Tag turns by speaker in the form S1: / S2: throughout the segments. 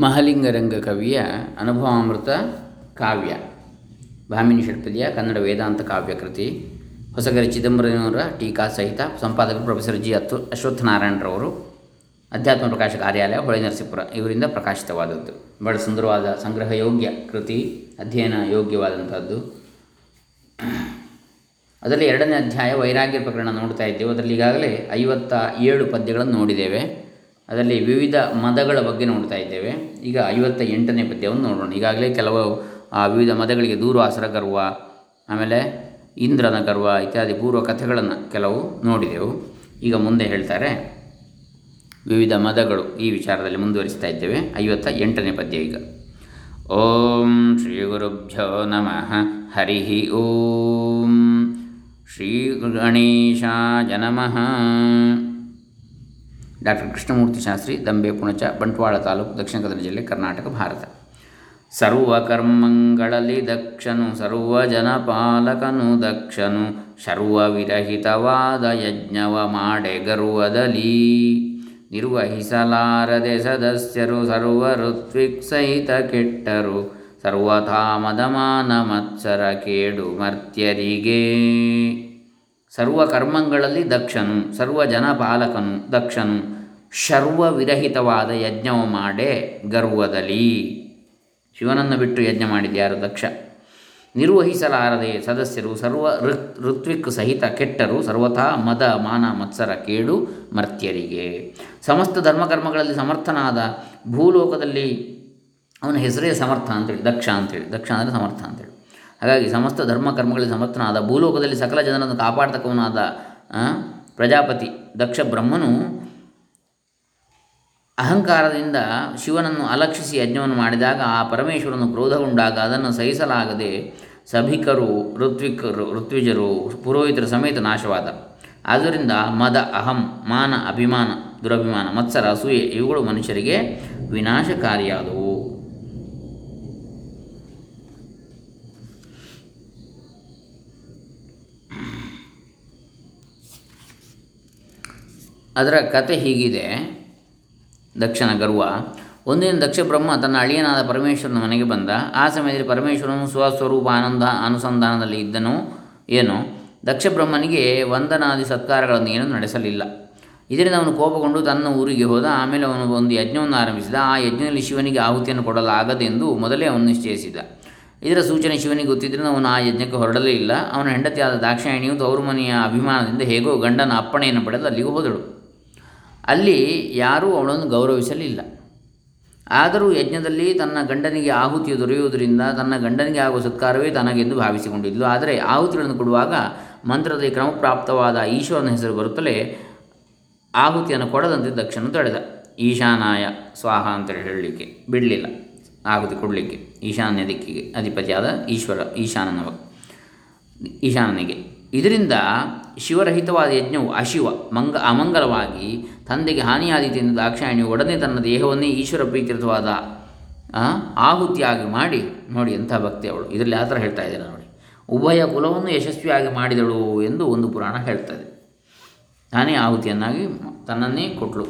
S1: ಮಹಾಲಿಂಗರಂಗ ಕವಿಯ ಅನುಭವಾಮೃತ ಕಾವ್ಯ. ಭಾಮಿನಿ ಷಟ್ಪದಿಯ ಕನ್ನಡ ವೇದಾಂತ ಕಾವ್ಯ ಕೃತಿ. ಹೊಸಗರಿ ಚಿದಂಬರನವರ ಟೀಕಾ ಸಹಿತ ಸಂಪಾದಕರು ಪ್ರೊಫೆಸರ್ ಜಿ ಅತ್ತು ಅಶ್ವತ್ಥನಾರಾಯಣರವರು. ಅಧ್ಯಾತ್ಮ ಪ್ರಕಾಶ ಕಾರ್ಯಾಲಯ, ಹೊಳೆ ನರಸೀಪುರ, ಇವರಿಂದ ಪ್ರಕಾಶಿತವಾದದ್ದು. ಬಹಳ ಸುಂದರವಾದ ಸಂಗ್ರಹ ಯೋಗ್ಯ ಕೃತಿ, ಅಧ್ಯಯನ ಯೋಗ್ಯವಾದಂಥದ್ದು. ಅದರಲ್ಲಿ ಎರಡನೇ ಅಧ್ಯಾಯ ವೈರಾಗ್ಯ ಪ್ರಕರಣ ನೋಡ್ತಾ ಇದ್ದೇವೆ. ಅದರಲ್ಲಿ ಈಗಾಗಲೇ ಐವತ್ತ ಏಳು ಪದ್ಯಗಳನ್ನು ನೋಡಿದ್ದೇವೆ. ಅದರಲ್ಲಿ ವಿವಿಧ ಮದಗಳ ಬಗ್ಗೆ ನೋಡ್ತಾ ಇದ್ದೇವೆ. ಈಗ ಐವತ್ತ ಎಂಟನೇ ಪದ್ಯವನ್ನು ನೋಡೋಣ. ಈಗಾಗಲೇ ಕೆಲವು, ಆ, ವಿವಿಧ ಮದಗಳಿಗೆ ಆಸರ ಗರ್ವ ಆಮೇಲೆ ಇಂದ್ರನ ಗರ್ವ ಇತ್ಯಾದಿ ಪೂರ್ವ ಕಥೆಗಳನ್ನು ಕೆಲವು ನೋಡಿದೆವು. ಈಗ ಮುಂದೆ ಹೇಳ್ತಾರೆ, ವಿವಿಧ ಮದಗಳು ಈ ವಿಚಾರದಲ್ಲಿ ಮುಂದುವರಿಸ್ತಾ ಇದ್ದೇವೆ. ಐವತ್ತ ಎಂಟನೇ ಪದ್ಯ ಈಗ. ಓಂ ಶ್ರೀ ಗುರುಭ್ಯೋ ನಮಃ. ಹರಿ ಓಂ. ಶ್ರೀ ಗಣೇಶ ನಮಃ. ಡಾಕ್ಟರ್ ಕೃಷ್ಣಮೂರ್ತಿ ಶಾಸ್ತ್ರಿ, ದಂಬೆ ಪುಣಚ ಬಂಟ್ವಾಳ ತಾಲೂಕು, ದಕ್ಷಿಣ ಕನ್ನಡ ಜಿಲ್ಲೆ ಕರ್ನಾಟಕ, ಭಾರತ. ಸರ್ವಕರ್ಮಗಳಲ್ಲಿ ದಕ್ಷನು ಸರ್ವಜನಪಾಲಕನು ದಕ್ಷನು ಸರ್ವವಿರಹಿತವಾದ ಯಜ್ಞವ ಮಾಡೆ ಗರ್ವದಲ್ಲಿ ನಿರ್ವಹಿಸಲಾರದೆ ಸದಸ್ಯರು, ಸರ್ವ ಋತ್ವಿಕ್ಸಹಿತ ಕೆಟ್ಟರು ಸರ್ವಥಾ ಮದಮಾನ ಮತ್ಸರ ಕೇಡು ಮರ್ತ್ಯರಿಗೆ. ಸರ್ವ ಕರ್ಮಗಳಲ್ಲಿ ದಕ್ಷನು, ಸರ್ವ ಜನಪಾಲಕನು, ದಕ್ಷನು, ಶರ್ವ ವಿರಹಿತವಾದ ಯಜ್ಞವು ಮಾಡೆ ಗರ್ವದಲ್ಲಿ. ಶಿವನನ್ನು ಬಿಟ್ಟು ಯಜ್ಞ ಮಾಡಿದ್ಯಾರು ದಕ್ಷ? ನಿರ್ವಹಿಸಲಾರದೆ ಸದಸ್ಯರು, ಸರ್ವ ಋತ್, ಋತ್ವಿಕ್ ಸಹಿತ ಕೆಟ್ಟರು, ಸರ್ವಥಾ ಮದ, ಮಾನ, ಮತ್ಸರ ಕೇಡು ಮರ್ತ್ಯರಿಗೆ. ಸಮಸ್ತ ಧರ್ಮಕರ್ಮಗಳಲ್ಲಿ ಸಮರ್ಥನಾದ ಭೂಲೋಕದಲ್ಲಿ ಅವನ ಹೆಸರೇ ಸಮರ್ಥ ಅಂತೇಳಿ, ದಕ್ಷ ಅಂತೇಳಿ, ದಕ್ಷ ಅಂದರೆ ಸಮರ್ಥ ಅಂತೇಳಿ. ಹಾಗಾಗಿ ಸಮಸ್ತ ಧರ್ಮ ಕರ್ಮಗಳಿಗೆ ಸಮರ್ಥನಾದ, ಭೂಲೋಕದಲ್ಲಿ ಸಕಲ ಜನರನ್ನು ಕಾಪಾಡ್ತಕ್ಕವನಾದ ಪ್ರಜಾಪತಿ ದಕ್ಷ ಬ್ರಹ್ಮನು ಅಹಂಕಾರದಿಂದ ಶಿವನನ್ನು ಅಲಕ್ಷಿಸಿ ಯಜ್ಞವನ್ನು ಮಾಡಿದಾಗ ಆ ಪರಮೇಶ್ವರನು ಕ್ರೋಧಗೊಂಡಾಗ ಅದನ್ನು ಸಹಿಸಲಾಗದೆ ಸಭಿಕರು, ಋತ್ವಿಕರು, ಋತ್ವಿಜರು, ಪುರೋಹಿತರ ಸಮೇತ ನಾಶವಾದ ಆದ್ದರಿಂದ ಮದ, ಅಹಂ, ಮಾನ, ಅಭಿಮಾನ, ದುರಭಿಮಾನ, ಮತ್ಸರ, ಅಸೂಯೆ ಇವುಗಳು ಮನುಷ್ಯರಿಗೆ ವಿನಾಶಕಾರಿಯಾದವು. ಅದರ ಕತೆ ಹೀಗಿದೆ. ದಕ್ಷನ ಗರ್ವ. ಒಂದಿನ ದಕ್ಷ ಬ್ರಹ್ಮ ತನ್ನ ಅಳಿಯನಾದ ಪರಮೇಶ್ವರನ ಮನೆಗೆ ಬಂದ. ಆ ಸಮಯದಲ್ಲಿ ಪರಮೇಶ್ವರನು ಸ್ವಸ್ವರೂಪ ಆನಂದ ಅನುಸಂಧಾನದಲ್ಲಿ ಇದ್ದನು. ಏನು? ದಕ್ಷ ಬ್ರಹ್ಮನಿಗೆ ವಂದನಾದಿ ಸತ್ಕಾರಗಳನ್ನು ಏನೂ ನಡೆಸಲಿಲ್ಲ. ಇದರಿಂದ ಅವನು ಕೋಪಗೊಂಡು ತನ್ನ ಊರಿಗೆ ಹೋದ. ಆಮೇಲೆ ಅವನು ಒಂದು ಯಜ್ಞವನ್ನು ಆರಂಭಿಸಿದ. ಆ ಯಜ್ಞದಲ್ಲಿ ಶಿವನಿಗೆ ಆಹುತಿಯನ್ನು ಕೊಡಲಾಗದೆಂದು ಮೊದಲೇ ಅವನು ನಿಶ್ಚಯಿಸಿದ. ಇದರ ಸೂಚನೆ ಶಿವನಿಗೆ ಗೊತ್ತಿದ್ದರಿಂದ ಅವನು ಆ ಯಜ್ಞಕ್ಕೆ ಹೊರಡಲೇ ಇಲ್ಲ. ಅವನ ಹೆಂಡತಿಯಾದ ದಾಕ್ಷಾಯಣಿಯು ತೌರುಮನೆಯ ಅಭಿಮಾನದಿಂದ ಹೇಗೋ ಗಂಡನ ಅಪ್ಪಣೆಯನ್ನು ಪಡೆದು ಅಲ್ಲಿಗೆ ಹೋದಳು. ಅಲ್ಲಿ ಯಾರೂ ಅವಳನ್ನು ಗೌರವಿಸಲಿಲ್ಲ. ಆದರೂ ಯಜ್ಞದಲ್ಲಿ ತನ್ನ ಗಂಡನಿಗೆ ಆಹುತಿ ದೊರೆಯುವುದರಿಂದ ತನ್ನ ಗಂಡನಿಗೆ ಆಗುವ ಸತ್ಕಾರವೇ ತನಗೆಂದು ಭಾವಿಸಿಕೊಂಡಿದ್ಲು. ಆದರೆ ಆಹುತಿಗಳನ್ನು ಕೊಡುವಾಗ ಮಂತ್ರದಲ್ಲಿ ಕ್ರಮಪ್ರಾಪ್ತವಾದ ಈಶ್ವರನ ಹೆಸರು ಬರುತ್ತಲೇ ಆಹುತಿಯನ್ನು ಕೊಡದಂತೆ ದಕ್ಷನು ತಡೆದ. ಈಶಾನಾಯ, ಸ್ವಾಹ ಅಂತೇಳಿ ಹೇಳಲಿಕ್ಕೆ ಬಿಡಲಿಲ್ಲ. ಆಹುತಿ ಕೊಡಲಿಕ್ಕೆ, ಈಶಾನ್ಯ ದಿಕ್ಕಿಗೆ ಅಧಿಪತಿಯಾದ ಈಶ್ವರ ಈಶಾನನವ ಈಶಾನನಿಗೆ. ಇದರಿಂದ ಶಿವರಹಿತವಾದ ಯಜ್ಞವು ಅಶಿವ, ಮಂಗ, ಅಮಂಗಲವಾಗಿ ತಂದೆಗೆ ಹಾನಿಯಾದೀತೆಂದು ದಾಕ್ಷಾಯಣಿಯು ಒಡನೆ ತನ್ನ ದೇಹವನ್ನೇ ಈಶ್ವರ ಪ್ರೀಕೃತವಾದ ಆಹುತಿಯಾಗಿ ಮಾಡಿ, ನೋಡಿ ಎಂಥ ಭಕ್ತಿ ಅವಳು. ಇದರಲ್ಲಿ ಆ ಥರ ಹೇಳ್ತಾ ಇದ್ದಾರೆ ನೋಡಿ. ಉಭಯ ಕುಲವನ್ನು ಯಶಸ್ವಿಯಾಗಿ ಮಾಡಿದಳು ಎಂದು ಒಂದು ಪುರಾಣ ಹೇಳ್ತದೆ ತಾನೇ ಆಹುತಿಯನ್ನಾಗಿ ತನ್ನನ್ನೇ ಕೊಟ್ಟಳು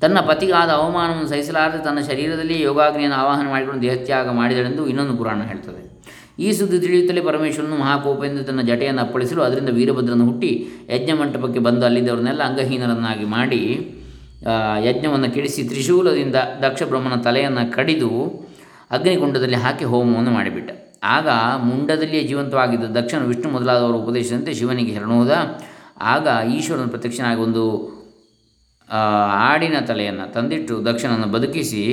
S1: ತನ್ನ ಪತಿಗಾದ ಅವಮಾನವನ್ನು ಸಹಿಸಲಾರದೆ ತನ್ನ ಶರೀರದಲ್ಲಿ ಯೋಗಾಗ್ನಿಯನ್ನು ಆವಾಹನ ಮಾಡಿಕೊಂಡು ದೇಹತ್ಯಾಗ ಮಾಡಿದಳೆಂದು ಇನ್ನೊಂದು ಪುರಾಣ ಹೇಳ್ತದೆ. ಈ ಸುದ್ದಿ ತಿಳಿಯುತ್ತಲೇ ಪರಮೇಶ್ವರನು ಮಹಾಕೋಪದಿಂದ ತನ್ನ ಜಟೆಯನ್ನು ಅಪ್ಪಳಿಸಲು ಅದರಿಂದ ವೀರಭದ್ರನ ಹುಟ್ಟಿ ಯಜ್ಞ ಮಂಟಪಕ್ಕೆ ಬಂದು ಅಲ್ಲಿದ್ದವರನ್ನೆಲ್ಲ ಅಂಗಹೀನರನ್ನಾಗಿ ಮಾಡಿ ಯಜ್ಞವನ್ನು ಕೆಡಿಸಿ ತ್ರಿಶೂಲದಿಂದ ದಕ್ಷ ಬ್ರಹ್ಮನ ತಲೆಯನ್ನು ಕಡಿದು ಅಗ್ನಿಕುಂಡದಲ್ಲಿ ಹಾಕಿ ಹೋಮವನ್ನು ಮಾಡಿಬಿಟ್ಟ. ಆಗ ಮುಂಡದಲ್ಲಿಯೇ ಜೀವಂತವಾಗಿದ್ದ ದಕ್ಷನು ವಿಷ್ಣು ಮೊದಲಾದವರು ಉಪದೇಶದಂತೆ ಶಿವನಿಗೆ ಹೆರಣೋದ ಆಗ ಈಶ್ವರನ ಪ್ರತ್ಯಕ್ಷನಾಗಿ ಒಂದು ಆಡಿನ ತಲೆಯನ್ನು ತಂದಿಟ್ಟು ದಕ್ಷನನ್ನು ಬದುಕಿಸಿ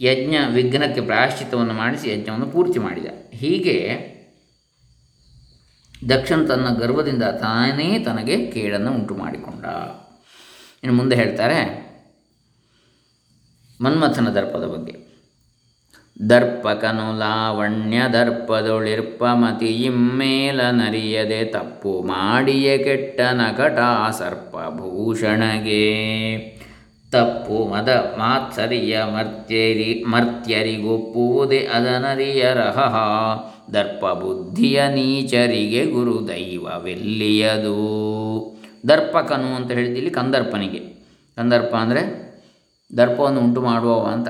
S1: ಯಜ್ಞ ವಿಘ್ನಕ್ಕೆ ಪ್ರಾಯಶ್ಚಿತ್ತವನ್ನು ಮಾಡಿಸಿ ಯಜ್ಞವನ್ನು ಪೂರ್ತಿ ಮಾಡಿದ. ಹೀಗೆ ದಕ್ಷನ್ ತನ್ನ ಗರ್ವದಿಂದ ತಾನೇ ತನಗೆ ಕೇಡನ್ನು ಉಂಟು ಮಾಡಿಕೊಂಡ ಇನ್ನು ಮುಂದೆ ಹೇಳ್ತಾರೆ, ಮನ್ಮಥನ ದರ್ಪದ ಬಗ್ಗೆ. ದರ್ಪಕನು ಲಾವಣ್ಯ ದರ್ಪದೊಳಿರ್ಪ ಮತಿ ಇಮ್ಮೇಲ ನರಿಯದೆ ತಪ್ಪು ಮಾಡಿಯೇ ಕೆಟ್ಟ ನಕಟ ಸರ್ಪ ಭೂಷಣಗೆ ತಪ್ಪು ಮದ ಮಾತ್ಸರಿಯ ಮರ್ತ್ಯರಿ, ಮರ್ತ್ಯರಿಗೊಪ್ಪುವುದೇ ಅದನರಿಯರಹ ದರ್ಪ ಬುದ್ಧಿಯ ನೀಚರಿಗೆ ಗುರು ದೈವವೆಲ್ಲಿಯದು? ದರ್ಪಕನು ಅಂತ ಹೇಳಿದಲ್ಲಿ ಕಂದರ್ಪನಿಗೆ. ಕಂದರ್ಪ ಅಂದರೆ ದರ್ಪವನ್ನು ಉಂಟು ಮಾಡುವವ ಅಂತ.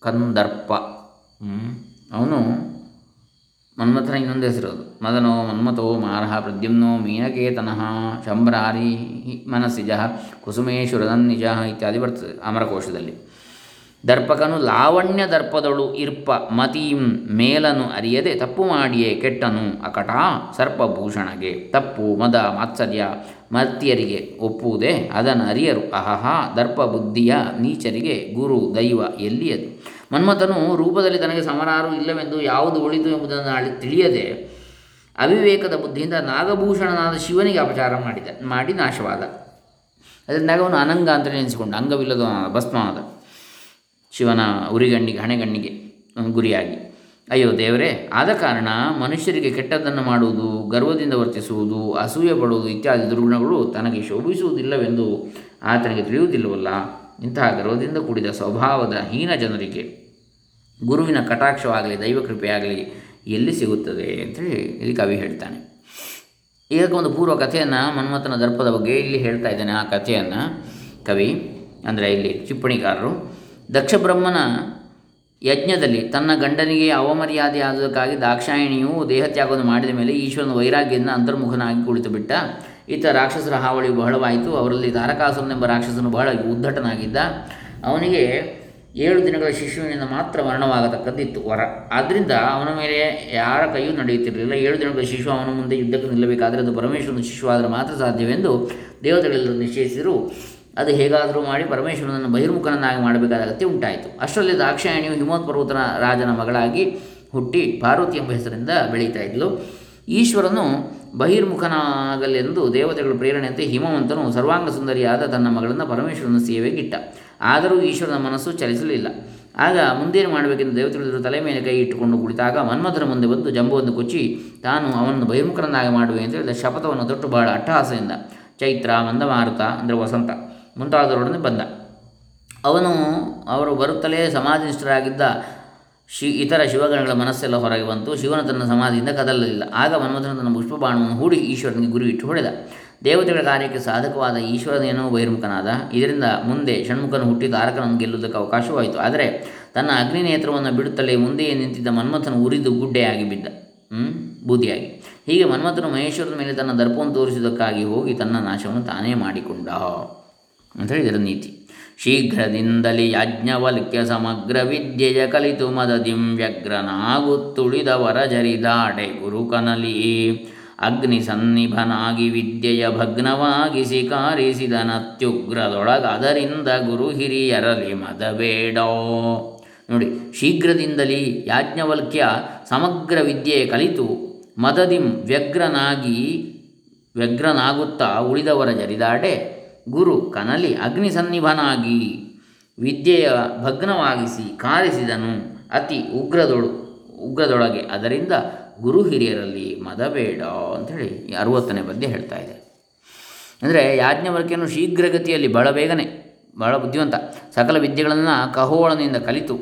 S1: ಕಂದರ್ಪ. ಅವನು ಮನ್ಮಥನ ಇನ್ನೊಂದು ಹೆಸರು ಅದು. ಮದನೋ ಮನ್ಮಥೋ ಮಾರಹ ಪ್ರದ್ಯುಮ್ನೋ ಮೀನಕೇತನಃ ಶಂಭ್ರಾರಿ ಮನಸ್ಸಿಜ ಕುಸುಮೇಶ್ವರದನ್ನಿಜ ಇತ್ಯಾದಿ ಬರ್ತದೆ ಅಮರಕೋಶದಲ್ಲಿ. ದರ್ಪಕನು ಲಾವಣ್ಯ ದರ್ಪದಳು ಇರ್ಪ ಮತೀಂ ಮೇಲನು ಅರಿಯದೆ ತಪ್ಪು ಮಾಡಿಯೇ ಕೆಟ್ಟನು ಅಕಟ ಸರ್ಪಭೂಷಣಗೆ ತಪ್ಪು ಮದ ಮಾತ್ಸರ್ಯ ಮರ್ತಿಯರಿಗೆ ಒಪ್ಪುವುದೇ? ಅದನ್ನು ಅರಿಯರು. ಅಹಹ ದರ್ಪ ಬುದ್ಧಿಯ ನೀಚರಿಗೆ ಗುರು ದೈವ ಎಲ್ಲಿಯದು? ಮನ್ಮಥನು, ರೂಪದಲ್ಲಿ ತನಗೆ ಸಮರಾರು ಇಲ್ಲವೆಂದು ಯಾವುದು ಉಳಿತು ಎಂಬುದನ್ನು ಅಳಿ ತಿಳಿಯದೆ, ಅವಿವೇಕದ ಬುದ್ಧಿಯಿಂದ ನಾಗಭೂಷಣನಾದ ಶಿವನಿಗೆ ಅಪಚಾರ ಮಾಡಿದ, ಮಾಡಿ ನಾಶವಾದ. ಅದರಿಂದಾಗ ಅವನು ಅನಂಗ ಅಂತ ನೆನೆಸಿಕೊಂಡ, ಅಂಗವಿಲ್ಲದ ಭಸ್ಮವಾದ. ಶಿವನ ಉರಿಗಣ್ಣಿಗೆ, ಹಣೆಗಣ್ಣಿಗೆ ಗುರಿಯಾಗಿ. ಅಯ್ಯೋ ದೇವರೇ, ಆದ ಕಾರಣ ಮನುಷ್ಯರಿಗೆ ಕೆಟ್ಟದ್ದನ್ನು ಮಾಡುವುದು, ಗರ್ವದಿಂದ ವರ್ತಿಸುವುದು, ಅಸೂಯೆ ಪಡುವುದು ಇತ್ಯಾದಿ ದುರ್ಗುಣಗಳು ತನಗೆ ಶೋಭಿಸುವುದಿಲ್ಲವೆಂದು ಆತನಿಗೆ ತಿಳಿಯುವುದಿಲ್ಲವಲ್ಲ. ಇಂತಹ ಗರ್ವದಿಂದ ಕೂಡಿದ ಸ್ವಭಾವದ ಹೀನ ಜನರಿಗೆ ಗುರುವಿನ ಕಟಾಕ್ಷವಾಗಲಿ, ದೈವ ಕೃಪೆಯಾಗಲಿ ಎಲ್ಲಿ ಸಿಗುತ್ತದೆ ಅಂತೇಳಿ ಇಲ್ಲಿ ಕವಿ ಹೇಳ್ತಾನೆ. ಈಗ ಒಂದು ಪೂರ್ವ ಕಥೆಯನ್ನು ಮನ್ಮಥನ ದರ್ಪದ ಬಗ್ಗೆ ಇಲ್ಲಿ ಹೇಳ್ತಾ ಇದ್ದಾನೆ. ಆ ಕಥೆಯನ್ನು ಕವಿ, ಅಂದರೆ ಇಲ್ಲಿ ಟಿಪ್ಪಣಿಕಾರರು ದಕ್ಷಬ್ರಹ್ಮನ ಯಜ್ಞದಲ್ಲಿ ತನ್ನ ಗಂಡನಿಗೆ ಅವಮರ್ಯಾದೆ ಆದುದಕ್ಕಾಗಿ ದಾಕ್ಷಾಯಿಣಿಯು ದೇಹತ್ಯಾಗವನ್ನು ಮಾಡಿದ ಮೇಲೆ ಈಶ್ವರನ ವೈರಾಗ್ಯದಿಂದ ಅಂತರ್ಮುಖನಾಗಿ ಕುಳಿತು ಬಿಟ್ಟ. ಈತ ರಾಕ್ಷಸರ ಹಾವಳಿ ಬಹಳವಾಯಿತು. ಅವರಲ್ಲಿ ತಾರಕಾಸುರನೆಂಬ ರಾಕ್ಷಸನು ಬಹಳ ಉದ್ಧಟನಾಗಿದ್ದ. ಅವನಿಗೆ ಏಳು ದಿನಗಳ ಶಿಶುವಿನಿಂದ ಮಾತ್ರ ಮರಣವಾಗತಕ್ಕದ್ದಿತ್ತು ವರ. ಆದ್ದರಿಂದ ಅವನ ಮೇಲೆ ಯಾರ ಕೈಯೂ ನಡೆಯುತ್ತಿರಲಿಲ್ಲ. ಏಳು ದಿನಗಳ ಶಿಶು ಅವನ ಮುಂದೆ ಯುದ್ಧಕ್ಕೆ ನಿಲ್ಲಬೇಕಾದರೆ ಅದು ಪರಮೇಶ್ವರನ ಶಿಶುವಾದರೆ ಮಾತ್ರ ಸಾಧ್ಯವೆಂದು ದೇವತೆಗಳೆಲ್ಲರೂ ನಿಶ್ಚಯಿಸಿದರು. ಅದು ಹೇಗಾದರೂ ಮಾಡಿ ಪರಮೇಶ್ವರನನ್ನು ಬಹಿರ್ಮುಖನನ್ನಾಗಿ ಮಾಡಬೇಕಾದ ಅಗತ್ಯ ಉಂಟಾಯಿತು. ಅಷ್ಟರಲ್ಲಿ ದಾಕ್ಷಾಯಣಿಯು ಹಿಮೋತ್ ಪರ್ವತನ ರಾಜನ ಮಗಳಾಗಿ ಹುಟ್ಟಿ ಪಾರ್ವತಿ ಎಂಬ ಹೆಸರಿಂದ ಬೆಳೀತಾ ಇದ್ಲು. ಈಶ್ವರನು ಬಹಿರ್ಮುಖನಾಗಲೆಂದು ದೇವತೆಗಳ ಪ್ರೇರಣೆಯಂತೆ ಹಿಮವಂತನು ಸರ್ವಾಂಗ ಸುಂದರಿಯಾದ ತನ್ನ ಮಗಳನ್ನು ಪರಮೇಶ್ವರನ ಸೇವೆಗಿಟ್ಟ ಆದರೂ ಈಶ್ವರನ ಮನಸ್ಸು ಚಲಿಸಲಿಲ್ಲ. ಆಗ ಮುಂದೇನು ಮಾಡಬೇಕೆಂದು ದೇವತೆಗಳಿದ್ದರು ತಲೆ ಮೇಲೆ ಕೈ ಇಟ್ಟುಕೊಂಡು ಕುಳಿತಾಗ ಮನ್ಮಥನ ಮುಂದೆ ಬಂದು ಜಂಬುವನ್ನು ಕೊಚ್ಚಿ, ತಾನು ಅವನನ್ನು ಬಹಿರ್ಮುಖನನ್ನಾಗಿ ಮಾಡುವೆ ಅಂತ ಹೇಳಿದ ಶಪಥವನ್ನು ತೊಟ್ಟು ಬಹಳ ಅಟ್ಟಹಾಸದಿಂದ, ಚೈತ್ರ ಮಂದಮಾರುತ ಅಂದರೆ ವಸಂತ. ಮುಂತಾದವರೊಡನೆ ಬಂದ. ಅವನು ಅವರು ಬರುತ್ತಲೇ ಸಮಾಧಿನಿಷ್ಠರಾಗಿದ್ದ ಶಿ, ಇತರ ಶಿವಗಣಗಳ ಮನಸ್ಸೆಲ್ಲ ಹೊರಗೆ ಬಂತು. ಶಿವನ ತನ್ನ ಸಮಾಧಿಯಿಂದ ಕದಲಲಿಲ್ಲ. ಆಗ ಮನ್ಮಥನ ತನ್ನ ಪುಷ್ಪಬಾಣವನ್ನು ಹೂಡಿ ಈಶ್ವರನಿಗೆ ಗುರಿ ಇಟ್ಟು ಹೊಡೆದ. ದೇವತೆಗಳ ಕಾರ್ಯಕ್ಕೆ ಸಾಧಕವಾದ ಈಶ್ವರನೇನೋ ಬಹಿರ್ಮುಖನಾದ. ಇದರಿಂದ ಮುಂದೆ ಷಣ್ಮುಖನು ಹುಟ್ಟಿ ತಾರಕನನ್ನು ಗೆಲ್ಲುವುದಕ್ಕೆ ಅವಕಾಶವಾಯಿತು. ಆದರೆ ತನ್ನ ಅಗ್ನಿ ನೇತ್ರವನ್ನು ಬಿಡುತ್ತಲೇ ಮುಂದೆಯೇ ನಿಂತಿದ್ದ ಮನ್ಮಥನು ಉರಿದು ಗುಡ್ಡೆಯಾಗಿ ಬಿದ್ದ. ಬೂದಿಯಾಗಿ. ಹೀಗೆ ಮನ್ಮಥನು ಮಹೇಶ್ವರನ ಮೇಲೆ ತನ್ನ ದರ್ಪವನ್ನು ತೋರಿಸುವುದಕ್ಕಾಗಿ ಹೋಗಿ ತನ್ನ ನಾಶವನ್ನು ತಾನೇ ಮಾಡಿಕೊಂಡ. ಅಂಥೇಳಿ ಇದರ ನೀತಿ. ಶೀಘ್ರದಿಂದಲೇ ಯಾಜ್ಞವಲ್ಕ್ಯ ಸಮಗ್ರ ವಿದ್ಯೆಯ ಕಲಿತು ಮದದಿಂ ವ್ಯಗ್ರನಾಗುತ್ತುಳಿದವರ ಜರಿದಾಡೆ ಗುರುಕನಲಿ ಅಗ್ನಿ ಸನ್ನಿಭನಾಗಿ ವಿದ್ಯೆಯ ಭಗ್ನವಾಗಿಸಿ ಅದರಿಂದ ಗುರು ಹಿರಿಯರಲಿ ಮದಬೇಡೋ. ನೋಡಿ, ಶೀಘ್ರದಿಂದಲೇ ಯಾಜ್ಞವಲ್ಕ್ಯ ಸಮಗ್ರ ವಿದ್ಯೆಯ ಕಲಿತು ಮದದಿಂ ವ್ಯಗ್ರನಾಗಿ ವ್ಯಗ್ರನಾಗುತ್ತಾ ಉಳಿದವರ ಜರಿದಾಡೆ ಗುರು ಕನಲಿ ಅಗ್ನಿ ಸನ್ನಿಭನಾಗಿ ವಿದ್ಯೆಯ ಭಗ್ನವಾಗಿಸಿ ಕಾರಿಸಿದನು. ಅತಿ ಉಗ್ರದೊಳು, ಉಗ್ರದೊಳಗೆ. ಅದರಿಂದ ಗುರು ಹಿರಿಯರಲ್ಲಿ ಮದಬೇಡ ಅಂಥೇಳಿ ಅರುವತ್ತನೇ ಪದ್ಯ ಹೇಳ್ತಾ ಇದೆ. ಅಂದರೆ ಯಾಜ್ಞವರ್ಕೆಯನ್ನು ಶೀಘ್ರಗತಿಯಲ್ಲಿ ಬಹಳ ಬೇಗನೆ, ಬಹಳ ಬುದ್ಧಿವಂತ. ಸಕಲ ವಿದ್ಯೆಗಳನ್ನು ಕಹೋಳನಿಂದ ಕಲಿತು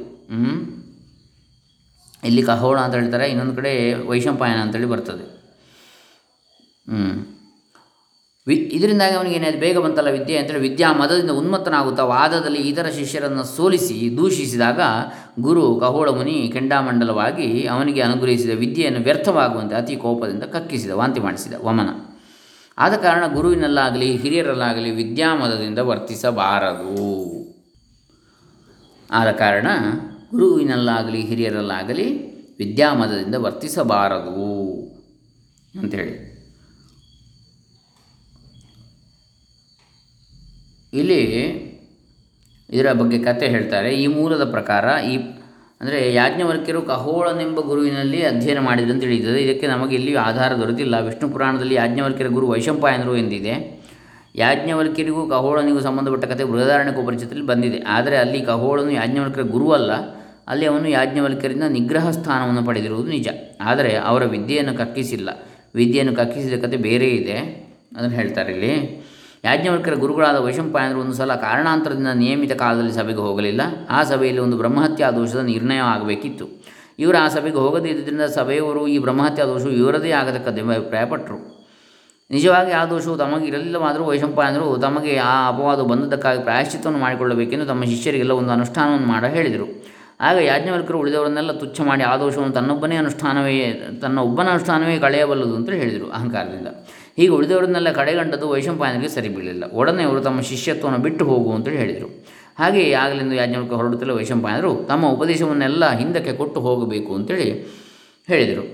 S1: ಇಲ್ಲಿ ಕಹೋಳ ಅಂತ ಹೇಳ್ತಾರೆ, ಇನ್ನೊಂದು ಕಡೆ ವೈಶಂಪಾಯನ ಅಂತೇಳಿ ಬರ್ತದೆ. ವಿ ಇದರಿಂದಾಗಿ ಅವನಿಗೆ ಬೇಗ ಬಂತಲ್ಲ ವಿದ್ಯೆ ಅಂತೇಳಿ ವಿದ್ಯಾ ಮದದಿಂದ ಉನ್ಮತ್ತನಾಗುತ್ತಾ ವಾದದಲ್ಲಿ ಇತರ ಶಿಷ್ಯರನ್ನು ಸೋಲಿಸಿ ದೂಷಿಸಿದಾಗ ಗುರು ಕಹೋಳ ಮುನಿ ಕೆಂಡಾಮಂಡಲವಾಗಿ ಅವನಿಗೆ ಅನುಗ್ರಹಿಸಿದ ವಿದ್ಯೆಯನ್ನು ವ್ಯರ್ಥವಾಗುವಂತೆ ಅತಿ ಕೋಪದಿಂದ ಕಕ್ಕಿಸಿದ, ವಾಂತಿ ಮಾಡಿಸಿದ ವಮನ. ಆದ ಕಾರಣ ಗುರುವಿನಲ್ಲಾಗಲಿ, ಹಿರಿಯರಲ್ಲಾಗಲಿ ವಿದ್ಯಾಮದದಿಂದ ವರ್ತಿಸಬಾರದು. ಆದ ಕಾರಣ ಗುರುವಿನಲ್ಲಾಗಲಿ, ಹಿರಿಯರಲ್ಲಾಗಲಿ ವಿದ್ಯಾಮದದಿಂದ ವರ್ತಿಸಬಾರದು ಅಂಥೇಳಿ ಇಲ್ಲಿ ಇದರ ಬಗ್ಗೆ ಕತೆ ಹೇಳ್ತಾರೆ. ಈ ಮೂಲದ ಪ್ರಕಾರ ಈ ಅಂದರೆ ಯಾಜ್ಞವಲ್ಕ್ಯರು ಕಹೋಳನೆಂಬ ಗುರುವಿನಲ್ಲಿ ಅಧ್ಯಯನ ಮಾಡಿದ್ರು ಅಂತ ತಿಳಿಯುತ್ತದೆ. ಇದಕ್ಕೆ ನಮಗೆ ಇಲ್ಲಿ ಆಧಾರ ದೊರೆತಿಲ್ಲ. ವಿಷ್ಣು ಪುರಾಣದಲ್ಲಿ ಯಾಜ್ಞವಲ್ಕ್ಯರ ಗುರು ವೈಶಂಪಾಯನರು ಎಂದಿದೆ. ಯಾಜ್ಞವಲ್ಕ್ಯರಿಗೂ ಕಹೋಳನಿಗೂ ಸಂಬಂಧಪಟ್ಟ ಕತೆ ಬೃಹದಾರಣ್ಯಕ ಉಪರಿಚಿತದಲ್ಲಿ ಬಂದಿದೆ. ಆದರೆ ಅಲ್ಲಿ ಕಹೋಳನು ಯಾಜ್ಞವಲ್ಕ್ಯರ ಗುರುವಲ್ಲ. ಅಲ್ಲಿ ಅವನು ಯಾಜ್ಞವಲ್ಕ್ಯರಿಂದ ನಿಗ್ರಹ ಸ್ಥಾನವನ್ನು ಪಡೆದಿರುವುದು ನಿಜ. ಆದರೆ ಅವರ ವಿದ್ಯೆಯನ್ನು ಕಕ್ಕಿಸಿಲ್ಲ. ವಿದ್ಯೆಯನ್ನು ಕಕ್ಕಿಸಿದ ಕತೆ ಬೇರೆ ಇದೆ. ಅದನ್ನು ಹೇಳ್ತಾರೆ ಇಲ್ಲಿ. ಯಾಜ್ಞವಲ್ಕರ ಗುರುಗಳಾದ ವೈಶಂಪಾಯನರು ಒಂದು ಸಲ ಕಾರಣಾಂತರದಿಂದ ನಿಯಮಿತ ಕಾಲದಲ್ಲಿ ಸಭೆಗೆ ಹೋಗಲಿಲ್ಲ. ಆ ಸಭೆಯಲ್ಲಿ ಒಂದು ಬ್ರಹ್ಮಹತ್ಯಾ ದೋಷದ ನಿರ್ಣಯ ಆಗಬೇಕಿತ್ತು. ಇವರು ಆ ಸಭೆಗೆ ಹೋಗದೇ ಇದ್ದರಿಂದ ಸಭೆಯವರು ಈ ಬ್ರಹ್ಮಹತ್ಯಾ ದೋಷವು ಇವರದೇ ಆಗತಕ್ಕದ್ದೆಂಬ ಅಭಿಪ್ರಾಯಪಟ್ಟರು. ನಿಜವಾಗಿ ಆ ದೋಷವು ತಮಗೆ ಇರಲಿಲ್ಲವಾದರೂ ವೈಶಂಪಾಯನರು ತಮಗೆ ಆ ಅಪವಾದ ಬಂದದ್ದಕ್ಕಾಗಿ ಪ್ರಾಯಶ್ಚಿತ್ತವನ್ನು ಮಾಡಿಕೊಳ್ಳಬೇಕೆಂದು ತಮ್ಮ ಶಿಷ್ಯರಿಗೆಲ್ಲ ಒಂದು ಅನುಷ್ಠಾನವನ್ನು ಮಾಡ ಹೇಳಿದರು. ಆಗ ಯಾಜ್ಞವರ್ಕರು ಉಳಿದವರನ್ನೆಲ್ಲ ತುಚ್ಛ ಮಾಡಿ ಆ ದೋಷವನ್ನು ತನ್ನೊಬ್ಬನೇ ಅನುಷ್ಠಾನವೇ, ತನ್ನ ಒಬ್ಬನ ಅನುಷ್ಠಾನವೇ ಕಳೆಯಬಲ್ಲದು ಅಂತ ಹೇಳಿದರು ಅಹಂಕಾರದಿಂದ. ಹೀಗೆ ಉಳಿದವರನ್ನೆಲ್ಲ ಕಡೆಗಂಡದ್ದು ವೈಶಂಪಾಯನಿಗೆ ಸರಿ ಬೀಳಲಿಲ್ಲ. ಒಡನೆ ಅವರು ತಮ್ಮ ಶಿಷ್ಯತ್ವವನ್ನು ಬಿಟ್ಟು ಹೋಗು ಅಂತೇಳಿ ಹೇಳಿದರು. ಹಾಗೆಯೇ ಆಗಲೆಂದು ಯಾಜ್ಞವಲ್ಕ ಹೊರಡುತ್ತಲೇ ವೈಶಂಪಾಯನರು ತಮ್ಮ ಉಪದೇಶವನ್ನೆಲ್ಲ ಹಿಂದಕ್ಕೆ ಕೊಟ್ಟು ಹೋಗಬೇಕು ಅಂತೇಳಿ ಹೇಳಿದರು.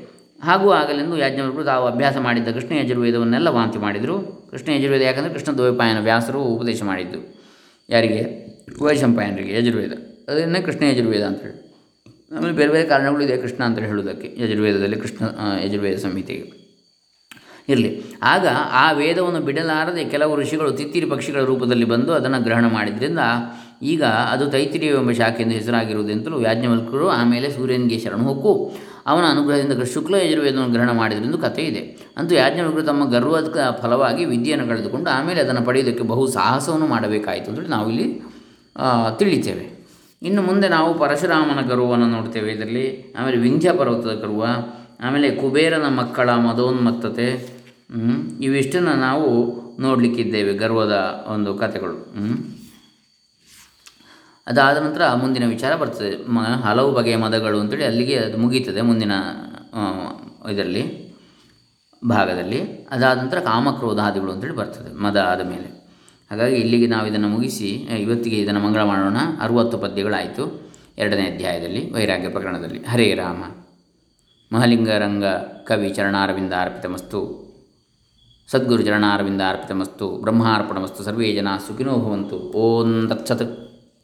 S1: ಹಾಗೂ ಆಗಲೆಂದು ಯಾಜ್ಞವಲ್ಕರು ತಾವು ಅಭ್ಯಾಸ ಮಾಡಿದ್ದ ಕೃಷ್ಣ ಯಜುರ್ವೇದವನ್ನೆಲ್ಲ ವಾಂತಿ ಮಾಡಿದರು. ಕೃಷ್ಣ ಯಜುರ್ವೇದ ಯಾಕಂದರೆ ಕೃಷ್ಣ ದ್ವೈಪಾಯನ ವ್ಯಾಸರು ಉಪದೇಶ ಮಾಡಿದ್ದು. ಯಾರಿಗೆ? ವೈಶಂಪಾಯನರಿಗೆ ಯಜುರ್ವೇದ. ಅದನ್ನೇ ಕೃಷ್ಣ ಯಜುರ್ವೇದ ಅಂತೇಳಿ ಆಮೇಲೆ ಬೇರೆ ಬೇರೆ ಕಾರಣಗಳು ಇದೆ ಕೃಷ್ಣ ಅಂತ ಹೇಳುವುದಕ್ಕೆ, ಯಜುರ್ವೇದದಲ್ಲಿ ಕೃಷ್ಣ ಯಜುರ್ವೇದ ಸಂಹಿತೆಗೆ. ಇರಲಿ. ಆಗ ಆ ವೇದವನ್ನು ಬಿಡಲಾರದೆ ಕೆಲವು ಋಷಿಗಳು ತಿತ್ತಿರಿ ಪಕ್ಷಿಗಳ ರೂಪದಲ್ಲಿ ಬಂದು ಅದನ್ನು ಗ್ರಹಣ ಮಾಡಿದ್ರಿಂದ ಈಗ ಅದು ತೈತಿರಿಯ ಎಂಬ ಶಾಖೆಯಿಂದ ಹೆಸರಾಗಿರುವುದೆಂತಲೂ ಯಾಜ್ಞವಲ್ಕರು ಆಮೇಲೆ ಸೂರ್ಯನಿಗೆ ಶರಣು ಹೊಕ್ಕು. ಅವನ ಅನುಗ್ರಹದಿಂದ ಶುಕ್ಲ ಯಜುರ್ವೇದವನ್ನು ಗ್ರಹಣ ಮಾಡಿದ್ರಿಂದ ಕಥೆ ಇದೆ. ಅಂತೂ ಯಾಜ್ಞವಲ್ಕರು ತಮ್ಮ ಗರ್ವದ ಫಲವಾಗಿ ವಿದ್ಯೆಯನ್ನು ಕಳೆದುಕೊಂಡು ಆಮೇಲೆ ಅದನ್ನು ಪಡೆಯುವುದಕ್ಕೆ ಬಹು ಸಾಹಸವನ್ನು ಮಾಡಬೇಕಾಯಿತು ಅಂತೇಳಿ ನಾವಿಲ್ಲಿ ತಿಳಿತೇವೆ ಇನ್ನು ಮುಂದೆ ನಾವು ಪರಶುರಾಮನ ಗರ್ವವನ್ನು ನೋಡ್ತೇವೆ ಇದರಲ್ಲಿ. ಆಮೇಲೆ ವಿಂಧ್ಯ ಪರ್ವತದ ಗರ್ವ. ಆಮೇಲೆ ಕುಬೇರನ ಮಕ್ಕಳ ಮದೋನ್ಮತ್ತತೆ. ಇವಿಷ್ಟನ್ನು ನಾವು ನೋಡಲಿಕ್ಕಿದ್ದೇವೆ ಗರ್ವದ ಒಂದು ಕಥೆಗಳು. ಅದಾದ ನಂತರ ಮುಂದಿನ ವಿಚಾರ ಬರ್ತದೆ. ಮ, ಹಲವು ಬಗೆಯ ಮದಗಳು ಅಂತೇಳಿ ಅಲ್ಲಿಗೆ ಅದು ಮುಗೀತದೆ ಮುಂದಿನ ಇದರಲ್ಲಿ, ಭಾಗದಲ್ಲಿ. ಅದಾದ ನಂತರ ಕಾಮಕ್ರೋಧಾದಿಗಳು ಅಂತೇಳಿ ಬರ್ತದೆ ಮದ ಆದ ಮೇಲೆ. ಹಾಗಾಗಿ ಇಲ್ಲಿಗೆ ನಾವು ಇದನ್ನು ಮುಗಿಸಿ ಇವತ್ತಿಗೆ ಇದನ್ನು ಮಂಗಳ ಮಾಡೋಣ. ಅರುವತ್ತು ಪದ್ಯಗಳಾಯಿತು. ಎರಡನೇ ಅಧ್ಯಾಯದಲ್ಲಿ, ವೈರಾಗ್ಯ ಪ್ರಕರಣದಲ್ಲಿ. ಹರೇ ರಾಮ. ಮಹಲಿಂಗರಂಗ ಕವಿ ಚರಣಾರವಿಂದಾರ್ಪಿತಮಸ್ತು. ಸದ್ಗುರು ಚರಣಾರವಿಂದಾರ್ಪಿತಮಸ್ತು ಬ್ರಹ್ಮಾರ್ಪಣಮಸ್ತು ಸರ್ವೇ ಜನ ಸುಖಿನೋ ಭವಂತು. ಓಂ ತತ್ಸತ್.